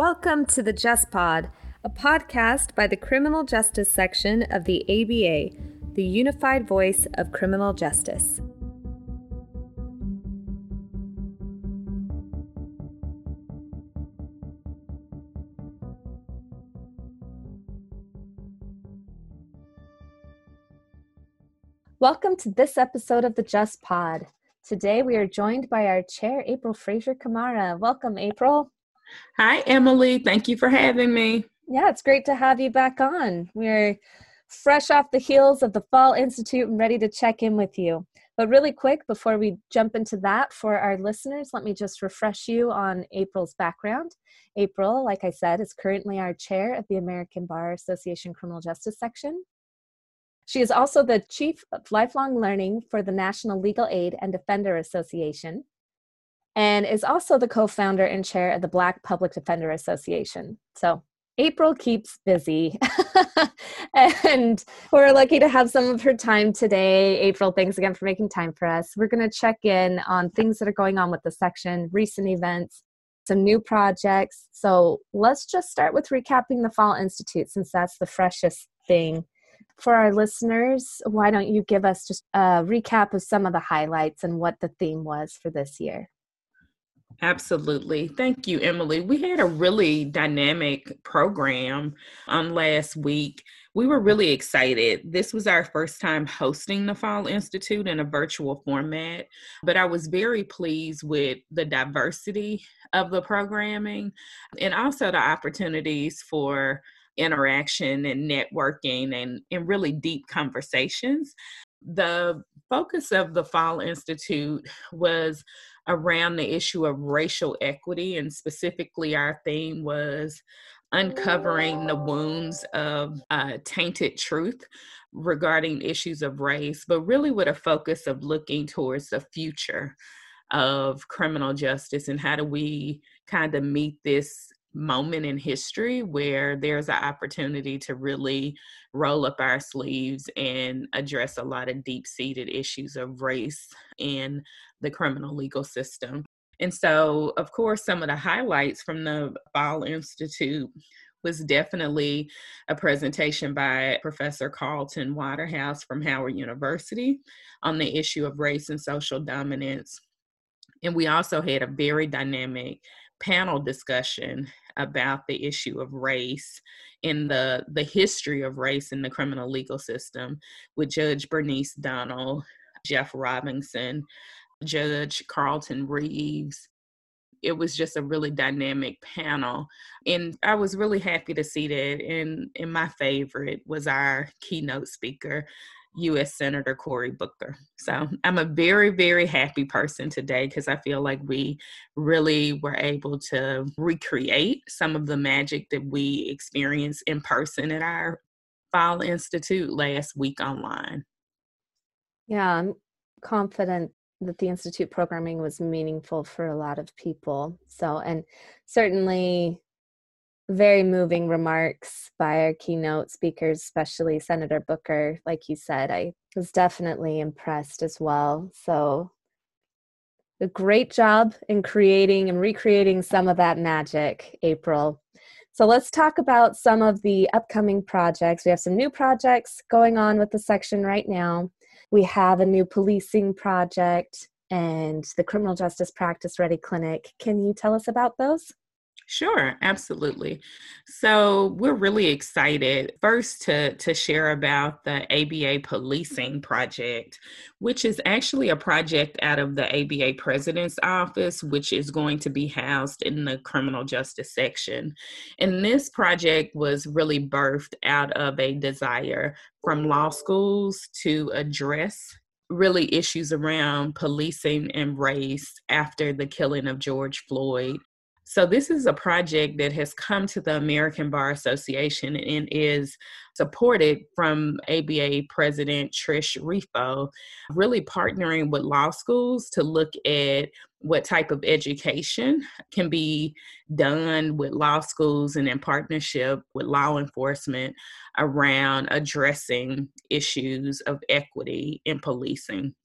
Welcome to the Just Pod, a podcast by the Criminal Justice Section of the ABA, the unified voice of criminal justice. Welcome to this episode of the Just Pod. Today we are joined by our chair, April Frazier-Camara. Welcome, April. Hi, Emily. Thank you for having me. Yeah, it's great to have you back on. We're fresh off the heels of the Fall Institute and ready to check in with you. But really quick, before we jump into that, for our listeners, let me just refresh you on April's background. April, like I said, is currently our chair of the American Bar Association Criminal Justice Section. She is also the Chief of Lifelong Learning for the National Legal Aid and Defender Association and is also the co founder and chair of the Black Public Defender Association. So April keeps busy, and we're lucky to have some of her time today. April, thanks again for making time for us. We're going to check in on things that are going on with the section, recent events, some new projects. So let's just start with recapping the Fall Institute since that's the freshest thing. For our listeners, why don't you give us just a recap of some of the highlights and what the theme was for this year? Absolutely. Thank you, Emily. We had a really dynamic program on last week. We were really excited. This was our first time hosting the Fall Institute in a virtual format, but I was very pleased with the diversity of the programming and also the opportunities for interaction and networking and, and really deep conversations. The focus of the Fall Institute was around the issue of racial equity, and specifically, our theme was uncovering the wounds of uh, tainted truth regarding issues of race, but really with a focus of looking towards the future of criminal justice and how do we kind of meet this moment in history where there's an opportunity to really roll up our sleeves and address a lot of deep seated issues of race in the criminal legal system. And so, of course, some of the highlights from the Fall Institute was definitely a presentation by Professor Carlton Waterhouse from Howard University on the issue of race and social dominance. And we also had a very dynamic panel discussion about the issue of race in the the history of race in the criminal legal system with Judge Bernice Donald, Jeff Robinson, Judge Carlton Reeves. It was just a really dynamic panel. And I was really happy to see that. And, and my favorite was our keynote speaker, U.S. Senator Cory Booker. So I'm a very, very happy person today because I feel like we really were able to recreate some of the magic that we experienced in person at our Fall Institute last week online. Yeah, I'm confident that the Institute programming was meaningful for a lot of people. So, and certainly very moving remarks by our keynote speakers, especially Senator Booker. Like you said, I was definitely impressed as well. So, a great job in creating and recreating some of that magic, April. So, let's talk about some of the upcoming projects. We have some new projects going on with the section right now. We have a new policing project and the Criminal Justice Practice Ready Clinic. Can you tell us about those? Sure, absolutely. So we're really excited first to, to share about the ABA Policing Project, which is actually a project out of the ABA President's Office, which is going to be housed in the criminal justice section. And this project was really birthed out of a desire from law schools to address really issues around policing and race after the killing of George Floyd so, this is a project that has come to the American Bar Association and is supported from ABA President Trish Refo, really partnering with law schools to look at what type of education can be done with law schools and in partnership with law enforcement around addressing issues of equity in policing.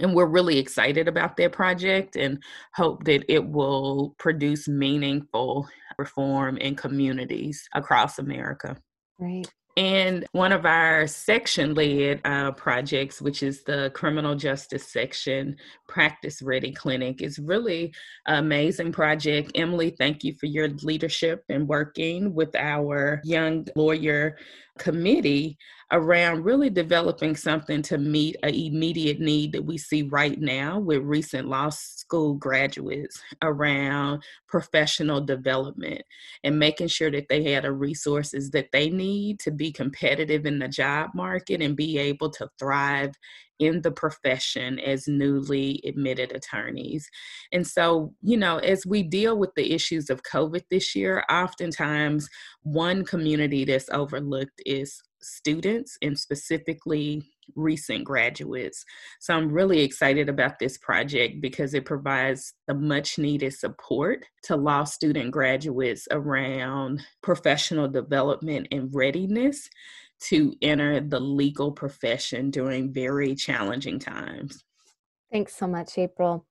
And we're really excited about that project and hope that it will produce meaningful reform in communities across America. Right. And one of our section led uh, projects, which is the criminal justice section practice ready clinic, is really an amazing project. Emily, thank you for your leadership and working with our young lawyer committee around really developing something to meet an immediate need that we see right now with recent law school graduates around professional development and making sure that they had the resources that they need to be competitive in the job market and be able to thrive in the profession as newly admitted attorneys. And so, you know, as we deal with the issues of COVID this year, oftentimes one community that's overlooked is students and specifically recent graduates. So I'm really excited about this project because it provides the much needed support to law student graduates around professional development and readiness to enter the legal profession during very challenging times. Thanks so much, April.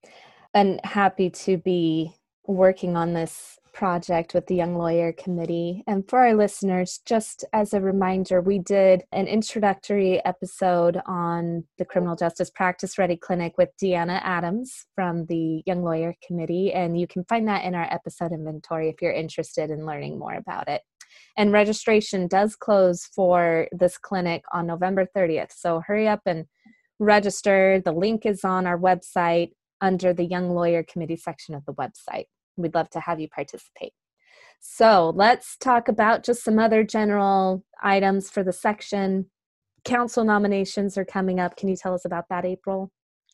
And happy to be working on this project with the Young Lawyer Committee. And for our listeners, just as a reminder, we did an introductory episode on the Criminal Justice Practice Ready Clinic with Deanna Adams from the Young Lawyer Committee. And you can find that in our episode inventory if you're interested in learning more about it. And registration does close for this clinic on November 30th. So hurry up and register. The link is on our website under the Young Lawyer Committee section of the website. We'd love to have you participate. So let's talk about just some other general items for the section. Council nominations are coming up. Can you tell us about that, April?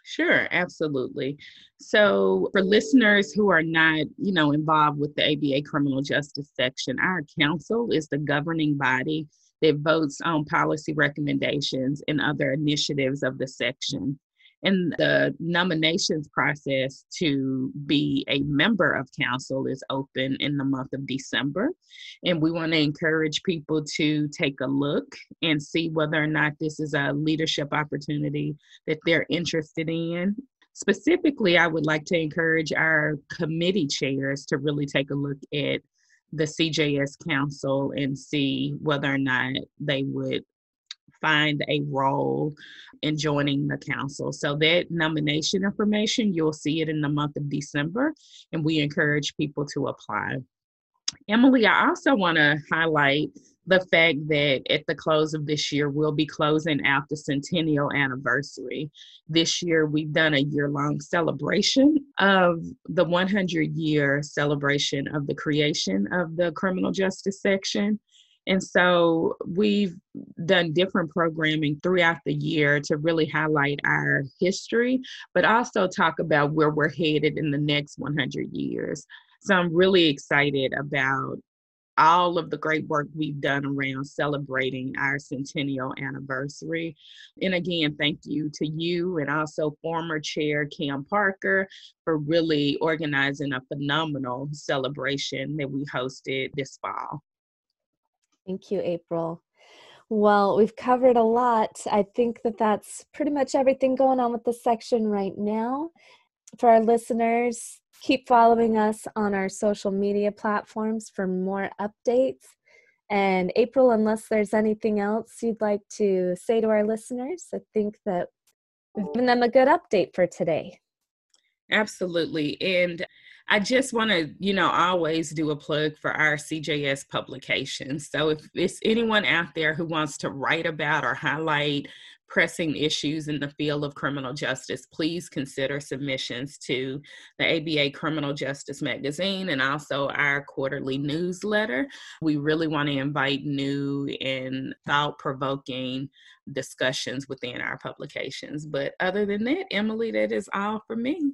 Sure, absolutely. So, for listeners who are not, you know, involved with the ABA criminal justice section, our council is the governing body that votes on policy recommendations and other initiatives of the section. And the nominations process to be a member of council is open in the month of December. And we want to encourage people to take a look and see whether or not this is a leadership opportunity that they're interested in. Specifically, I would like to encourage our committee chairs to really take a look at the CJS Council and see whether or not they would find a role in joining the council. So that nomination information, you'll see it in the month of December, and we encourage people to apply. Emily, I also want to highlight the fact that at the close of this year, we'll be closing out the centennial anniversary. This year, we've done a year long celebration of the 100 year celebration of the creation of the criminal justice section. And so we've done different programming throughout the year to really highlight our history, but also talk about where we're headed in the next 100 years. So I'm really excited about all of the great work we've done around celebrating our centennial anniversary. And again, thank you to you and also former chair Cam Parker for really organizing a phenomenal celebration that we hosted this fall. Thank you, April. Well, we've covered a lot. I think that that's pretty much everything going on with the section right now. For our listeners, keep following us on our social media platforms for more updates. And April, unless there's anything else you'd like to say to our listeners, I think that we've given them a good update for today. Absolutely. And I just want to, you know, always do a plug for our CJS publications. So if it's anyone out there who wants to write about or highlight pressing issues in the field of criminal justice, please consider submissions to the ABA Criminal Justice Magazine and also our quarterly newsletter. We really want to invite new and thought provoking discussions within our publications. But other than that, Emily, that is all for me.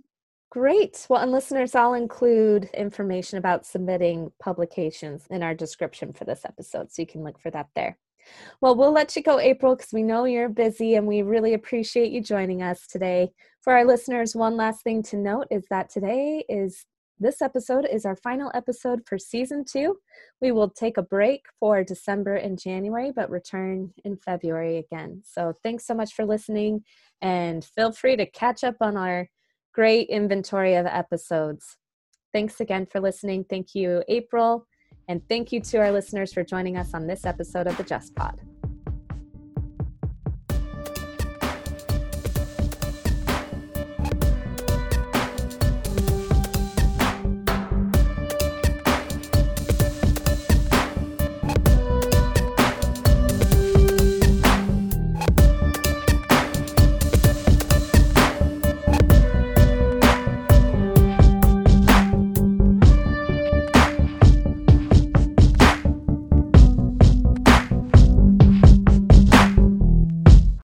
Great. Well, and listeners, I'll include information about submitting publications in our description for this episode, so you can look for that there. Well, we'll let you go, April, because we know you're busy and we really appreciate you joining us today. For our listeners, one last thing to note is that today is this episode is our final episode for season two. We will take a break for December and January, but return in February again. So thanks so much for listening, and feel free to catch up on our great inventory of episodes. Thanks again for listening. Thank you, April. And thank you to our listeners for joining us on this episode of the Just Pod.